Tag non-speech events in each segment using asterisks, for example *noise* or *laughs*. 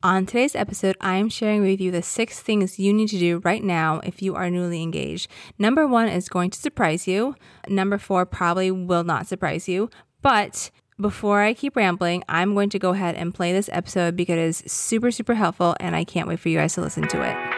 On today's episode, I'm sharing with you the six things you need to do right now if you are newly engaged. Number one is going to surprise you. Number four probably will not surprise you. But before I keep rambling, I'm going to go ahead and play this episode because it is super, super helpful and I can't wait for you guys to listen to it.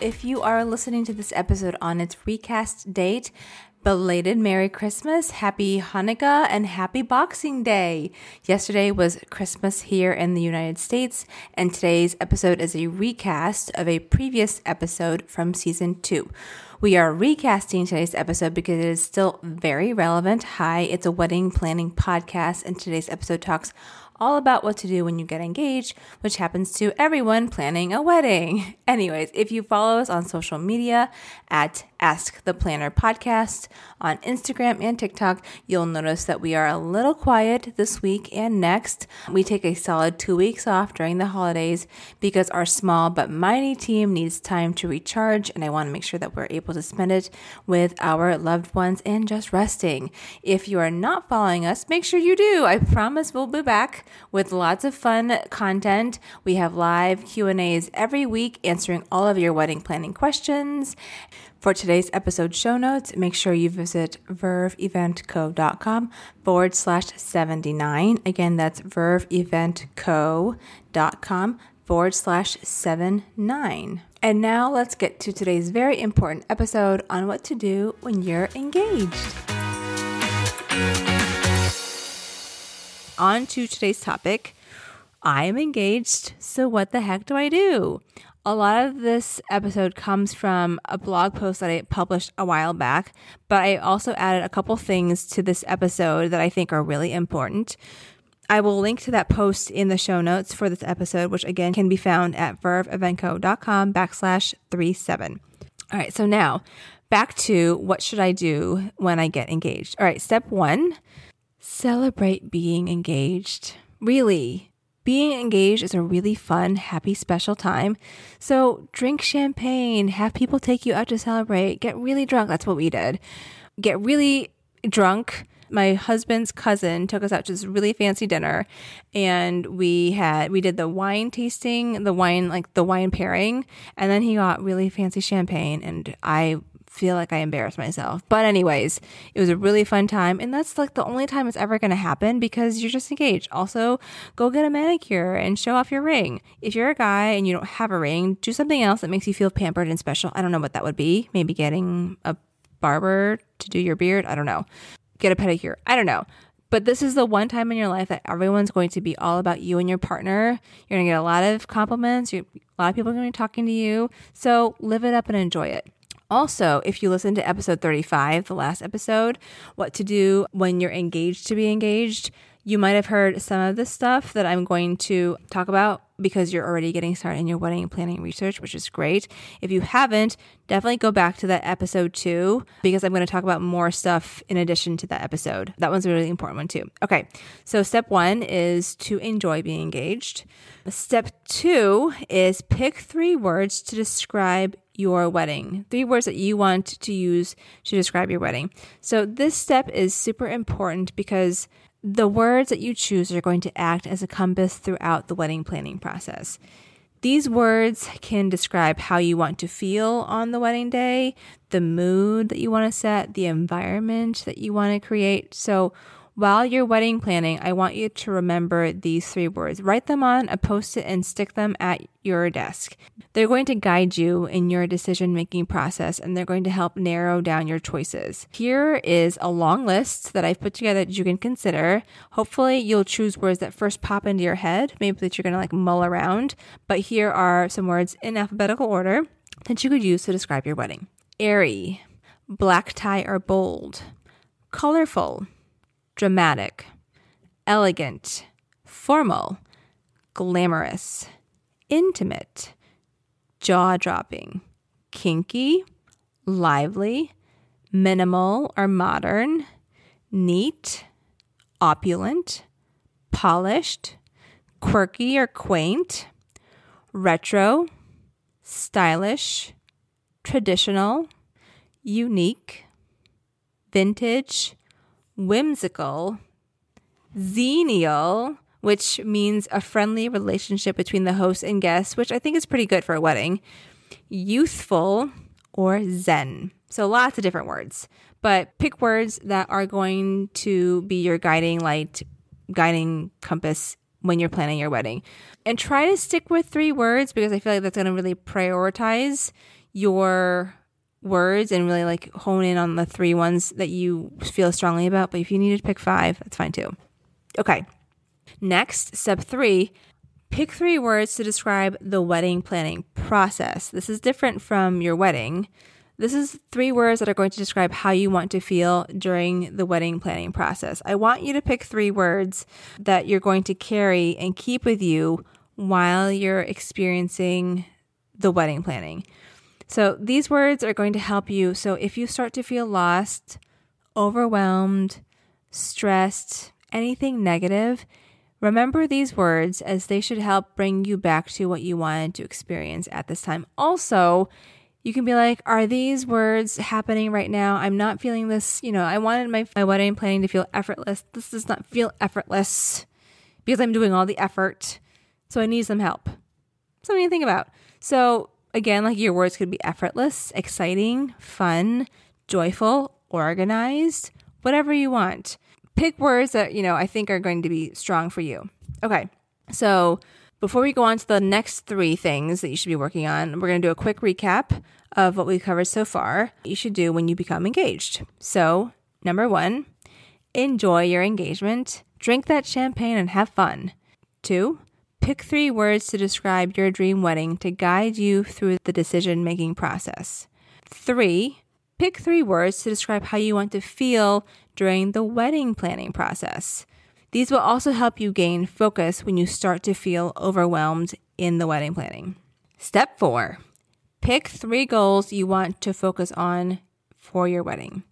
If you are listening to this episode on its recast date, belated Merry Christmas, Happy Hanukkah, and Happy Boxing Day. Yesterday was Christmas here in the United States, and today's episode is a recast of a previous episode from season two. We are recasting today's episode because it is still very relevant. Hi, it's a wedding planning podcast, and today's episode talks all about what to do when you get engaged, which happens to everyone planning a wedding. *laughs* Anyways, if you follow us on social media at Ask the Planner podcast on Instagram and TikTok, you'll notice that we are a little quiet this week and next. We take a solid two weeks off during the holidays because our small but mighty team needs time to recharge, and I want to make sure that we're able to spend it with our loved ones and just resting. If you are not following us, make sure you do. I promise we'll be back with lots of fun content. We have live Q&As every week answering all of your wedding planning questions. For today's episode show notes, make sure you visit verveeventco.com forward slash 79. Again, that's verveeventco.com forward slash 79. And now let's get to today's very important episode on what to do when you're engaged. On to today's topic. I am engaged, so what the heck do I do? A lot of this episode comes from a blog post that I published a while back, but I also added a couple things to this episode that I think are really important. I will link to that post in the show notes for this episode, which again can be found at verveeventco.com backslash three seven. All right, so now back to what should I do when I get engaged? All right, step one, celebrate being engaged. Really, being engaged is a really fun, happy, special time. So drink champagne, have people take you out to celebrate, get really drunk. That's what we did. Get really drunk. My husband's cousin took us out to this really fancy dinner and we had we did the wine tasting, the wine like the wine pairing, and then he got really fancy champagne and I feel like I embarrassed myself. But, anyways, it was a really fun time. And that's like the only time it's ever going to happen because you're just engaged. Also, go get a manicure and show off your ring. If you're a guy and you don't have a ring, do something else that makes you feel pampered and special. I don't know what that would be. Maybe getting a barber to do your beard. I don't know. Get a pedicure. I don't know. But this is the one time in your life that everyone's going to be all about you and your partner. You're going to get a lot of compliments. a lot of people are going to be talking to you. So live it up and enjoy it. Also, if you listen to episode 35, the last episode, what to do when you're engaged to be engaged, you might have heard some of the stuff that I'm going to talk about because you're already getting started in your wedding planning research, which is great. If you haven't, definitely go back to that episode too, because I'm going to talk about more stuff in addition to that episode. That one's a really important one too. Okay, so step one is to enjoy being engaged. Step two is pick three words to describe your wedding. Three words that you want to use to describe your wedding. So, this step is super important because the words that you choose are going to act as a compass throughout the wedding planning process. These words can describe how you want to feel on the wedding day, the mood that you want to set, the environment that you want to create. So, while you're wedding planning, I want you to remember these three words. Write them on a post it and stick them at your desk. They're going to guide you in your decision making process and they're going to help narrow down your choices. Here is a long list that I've put together that you can consider. Hopefully, you'll choose words that first pop into your head, maybe that you're going to like mull around. But here are some words in alphabetical order that you could use to describe your wedding airy, black tie or bold, colorful, dramatic, elegant, formal, glamorous, intimate, jaw dropping, kinky, lively, minimal or modern, neat, opulent, polished, quirky or quaint, retro, stylish, traditional, unique, vintage, whimsical, xenial, which means a friendly relationship between the host and guest, which I think is pretty good for a wedding, youthful, or zen. So lots of different words, but pick words that are going to be your guiding light, guiding compass when you're planning your wedding. And try to stick with three words because I feel like that's going to really prioritize your words and really like hone in on the three ones that you feel strongly about. But if you need to pick five, that's fine too. Okay. Next, step three pick three words to describe the wedding planning process. This is different from your wedding. This is three words that are going to describe how you want to feel during the wedding planning process. I want you to pick three words that you're going to carry and keep with you while you're experiencing the wedding planning. So, these words are going to help you. So, if you start to feel lost, overwhelmed, stressed, anything negative, remember these words as they should help bring you back to what you wanted to experience at this time. Also, you can be like, are these words happening right now? I'm not feeling this. You know, I wanted my, my wedding planning to feel effortless. This does not feel effortless because I'm doing all the effort. So I need some help. Something to think about. So, again, like your words could be effortless, exciting, fun, joyful, organized, whatever you want. Pick words that, you know, I think are going to be strong for you. Okay. So, before we go on to the next three things that you should be working on, we're going to do a quick recap of what we've covered so far. You should do when you become engaged. So, number one, enjoy your engagement, drink that champagne, and have fun. Two, pick three words to describe your dream wedding to guide you through the decision making process. Three, pick three words to describe how you want to feel during the wedding planning process. These will also help you gain focus when you start to feel overwhelmed in the wedding planning. Step four pick three goals you want to focus on for your wedding.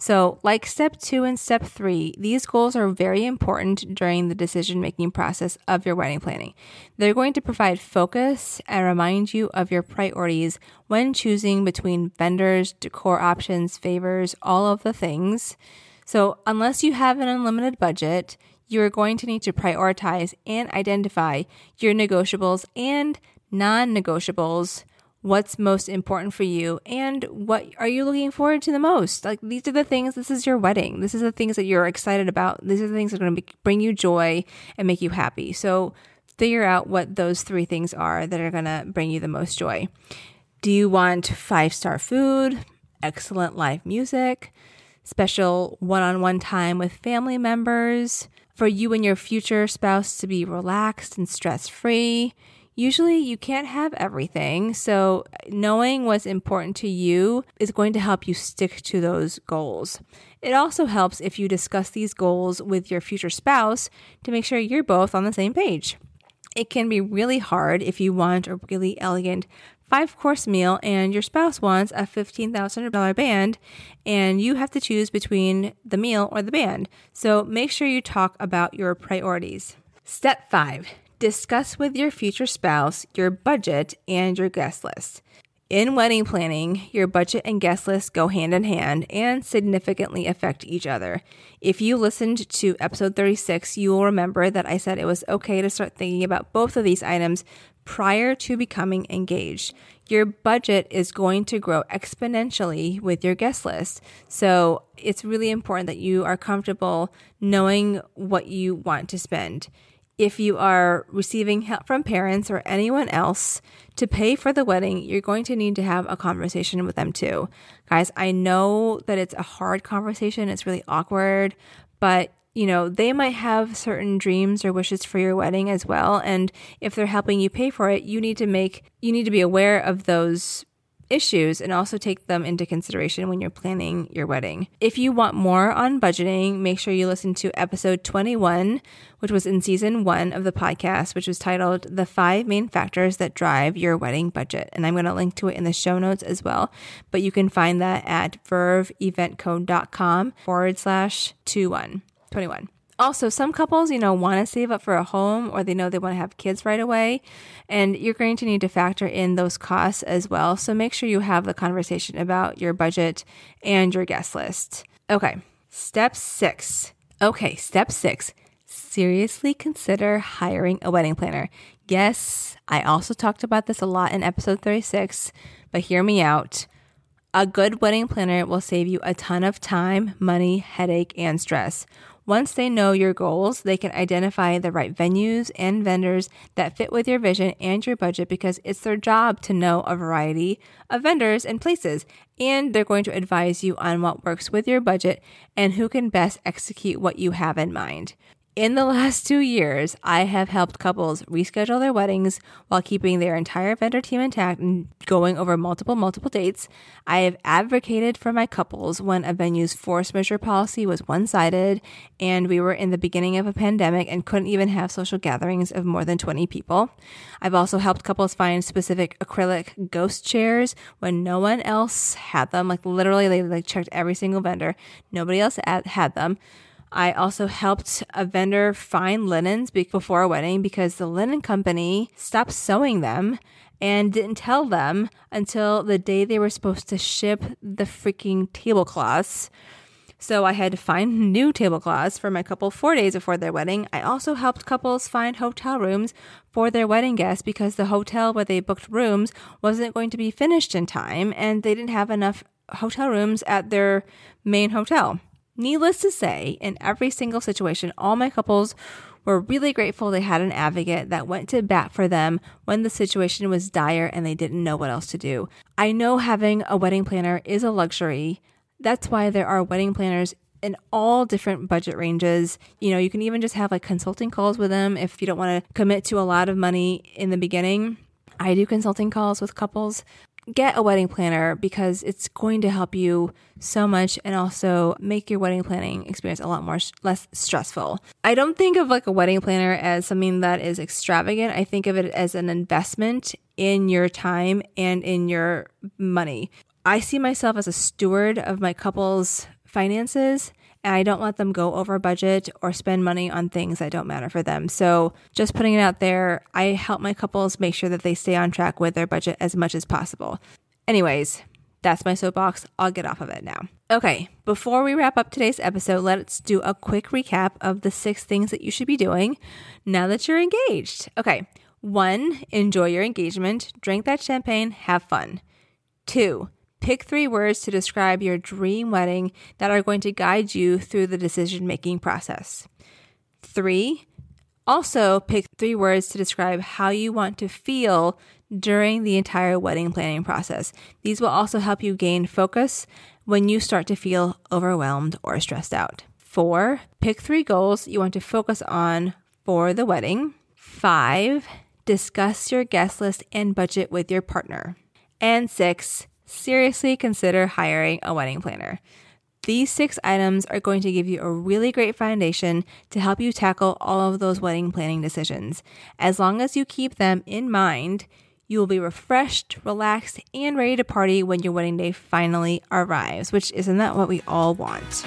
So, like step two and step three, these goals are very important during the decision making process of your wedding planning. They're going to provide focus and remind you of your priorities when choosing between vendors, decor options, favors, all of the things. So, unless you have an unlimited budget, you are going to need to prioritize and identify your negotiables and non negotiables. What's most important for you and what are you looking forward to the most? Like, these are the things, this is your wedding. This is the things that you're excited about. These are the things that are going to bring you joy and make you happy. So, figure out what those three things are that are going to bring you the most joy. Do you want five star food, excellent live music, special one on one time with family members? for you and your future spouse to be relaxed and stress free. Usually, you can't have everything, so knowing what's important to you is going to help you stick to those goals. It also helps if you discuss these goals with your future spouse to make sure you're both on the same page. It can be really hard if you want a really elegant five course meal and your spouse wants a $15,000 band and you have to choose between the meal or the band. So make sure you talk about your priorities. Step five, discuss with your future spouse your budget and your guest list. In wedding planning, your budget and guest list go hand in hand and significantly affect each other. If you listened to episode 36, you will remember that I said it was okay to start thinking about both of these items prior to becoming engaged. Your budget is going to grow exponentially with your guest list. So it's really important that you are comfortable knowing what you want to spend. If you are receiving help from parents or anyone else to pay for the wedding, you're going to need to have a conversation with them too. Guys, I know that it's a hard conversation, it's really awkward, but you know, they might have certain dreams or wishes for your wedding as well. And if they're helping you pay for it, you need to make, you need to be aware of those issues and also take them into consideration when you're planning your wedding. If you want more on budgeting, make sure you listen to episode 21, which was in season one of the podcast, which was titled The Five Main Factors That Drive Your Wedding Budget. And I'm going to link to it in the show notes as well. But you can find that at verveeventco.com forward slash 21. 21. Also, some couples, you know, want to save up for a home or they know they want to have kids right away. And you're going to need to factor in those costs as well. So make sure you have the conversation about your budget and your guest list. Okay, step six. Okay, step six. Seriously consider hiring a wedding planner. Yes, I also talked about this a lot in episode 36, but hear me out. A good wedding planner will save you a ton of time, money, headache, and stress. Once they know your goals, they can identify the right venues and vendors that fit with your vision and your budget because it's their job to know a variety of vendors and places. And they're going to advise you on what works with your budget and who can best execute what you have in mind. In the last two years, I have helped couples reschedule their weddings while keeping their entire vendor team intact and going over multiple, multiple dates. I have advocated for my couples when a venue's force majeure policy was one sided and we were in the beginning of a pandemic and couldn't even have social gatherings of more than 20 people. I've also helped couples find specific acrylic ghost chairs when no one else had them. Like literally, they like checked every single vendor, nobody else had them. I also helped a vendor find linens before a wedding because the linen company stopped sewing them and didn't tell them until the day they were supposed to ship the freaking tablecloths. So I had to find *laughs* new tablecloths for my couple four days before their wedding. I also helped couples find hotel rooms for their wedding guests because the hotel where they booked rooms wasn't going to be finished in time and they didn't have enough hotel rooms at their main hotel. Needless to say, in every single situation, all my couples were really grateful they had an advocate that went to bat for them when the situation was dire and they didn't know what else to do. I know having a wedding planner is a luxury. That's why there are wedding planners in all different budget ranges. You know, you can even just have like consulting calls with them if you don't want to commit to a lot of money in the beginning. I do consulting calls with couples get a wedding planner because it's going to help you so much and also make your wedding planning experience a lot more less stressful. I don't think of like a wedding planner as something that is extravagant. I think of it as an investment in your time and in your money. I see myself as a steward of my couple's finances and I don't let them go over budget or spend money on things that don't matter for them. So, just putting it out there, I help my couples make sure that they stay on track with their budget as much as possible. Anyways, that's my soapbox. I'll get off of it now. Okay, before we wrap up today's episode, let's do a quick recap of the six things that you should be doing now that you're engaged. Okay, one, enjoy your engagement, drink that champagne, have fun. Two, Pick three words to describe your dream wedding that are going to guide you through the decision making process. Three, also pick three words to describe how you want to feel during the entire wedding planning process. These will also help you gain focus when you start to feel overwhelmed or stressed out. Four, pick three goals you want to focus on for the wedding. Five, discuss your guest list and budget with your partner. And six, seriously consider hiring a wedding planner. These six items are going to give you a really great foundation to help you tackle all of those wedding planning decisions. As long as you keep them in mind, you will be refreshed, relaxed, and ready to party when your wedding day finally arrives, which isn't that what we all want?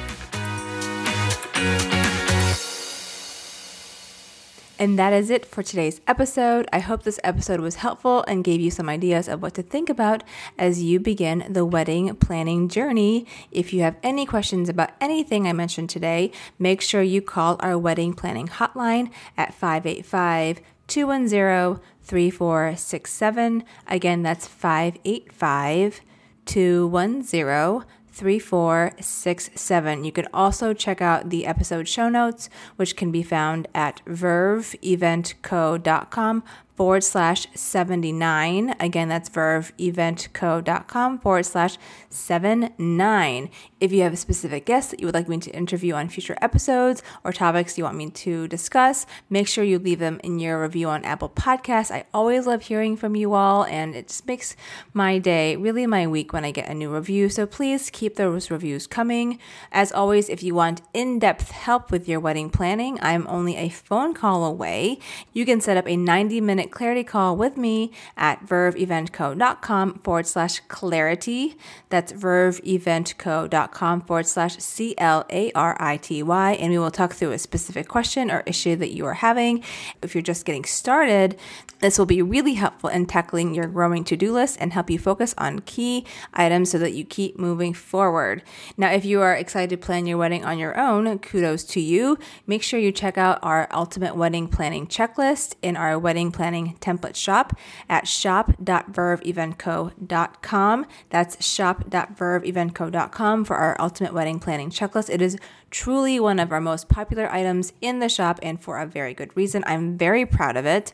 And that is it for today's episode. I hope this episode was helpful and gave you some ideas of what to think about as you begin the wedding planning journey. If you have any questions about anything I mentioned today, make sure you call our wedding planning hotline at 585 210 3467. Again, that's 585 210 3467. You can also check out the episode show notes, which can be found at verveeventco.com forward slash 79. Again, that's verveeventco.com forward slash 79. If you have a specific guest that you would like me to interview on future episodes or topics you want me to discuss, make sure you leave them in your review on Apple Podcasts. I always love hearing from you all, and it just makes my day, really my week, when I get a new review. So please keep those reviews coming. As always, if you want in depth help with your wedding planning, I'm only a phone call away. You can set up a 90 minute clarity call with me at verveeventco.com forward slash clarity. That's verveeventco.com forward slash C L A R I T Y. And we will talk through a specific question or issue that you are having. If you're just getting started, this will be really helpful in tackling your growing to do list and help you focus on key items so that you keep moving forward. Now, if you are excited to plan your wedding on your own, kudos to you. Make sure you check out our ultimate wedding planning checklist in our wedding planning template shop at shop.verveeventco.com. That's shop.verveeventco.com for our ultimate wedding planning checklist. It is truly one of our most popular items in the shop and for a very good reason. I'm very proud of it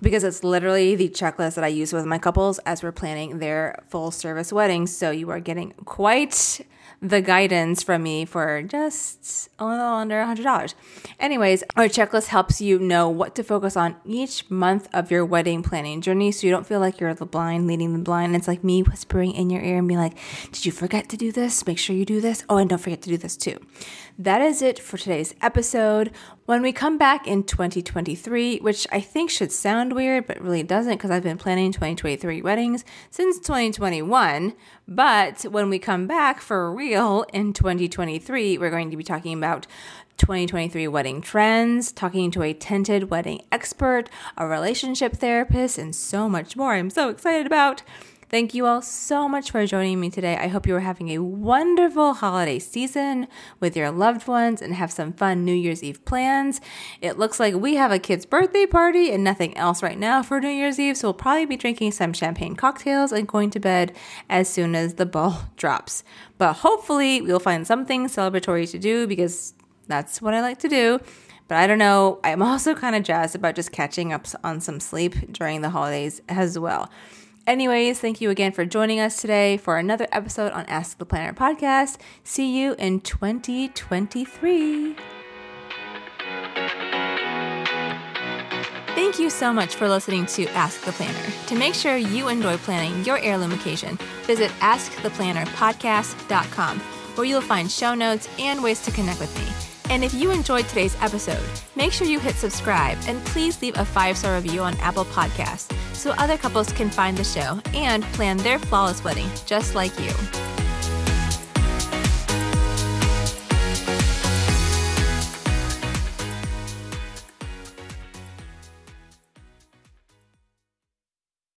because it's literally the checklist that I use with my couples as we're planning their full service weddings. So you are getting quite the guidance from me for just a little under $100. Anyways, our checklist helps you know what to focus on each month of your wedding planning journey so you don't feel like you're the blind leading the blind. It's like me whispering in your ear and be like, Did you forget to do this? Make sure you do this. Oh, and don't forget to do this too. That is it for today's episode. When we come back in 2023, which I think should sound weird, but really doesn't because I've been planning 2023 weddings since 2021. But when we come back for in 2023, we're going to be talking about 2023 wedding trends, talking to a tinted wedding expert, a relationship therapist, and so much more. I'm so excited about. Thank you all so much for joining me today. I hope you are having a wonderful holiday season with your loved ones and have some fun New Year's Eve plans. It looks like we have a kid's birthday party and nothing else right now for New Year's Eve, so we'll probably be drinking some champagne cocktails and going to bed as soon as the ball *laughs* drops. But hopefully, we'll find something celebratory to do because that's what I like to do. But I don't know. I'm also kind of jazzed about just catching up on some sleep during the holidays as well. Anyways, thank you again for joining us today for another episode on Ask the Planner podcast. See you in 2023. Thank you so much for listening to Ask the Planner. To make sure you enjoy planning your heirloom occasion, visit AskThePlannerPodcast.com, where you'll find show notes and ways to connect with me. And if you enjoyed today's episode, make sure you hit subscribe and please leave a five star review on Apple Podcasts so other couples can find the show and plan their flawless wedding just like you.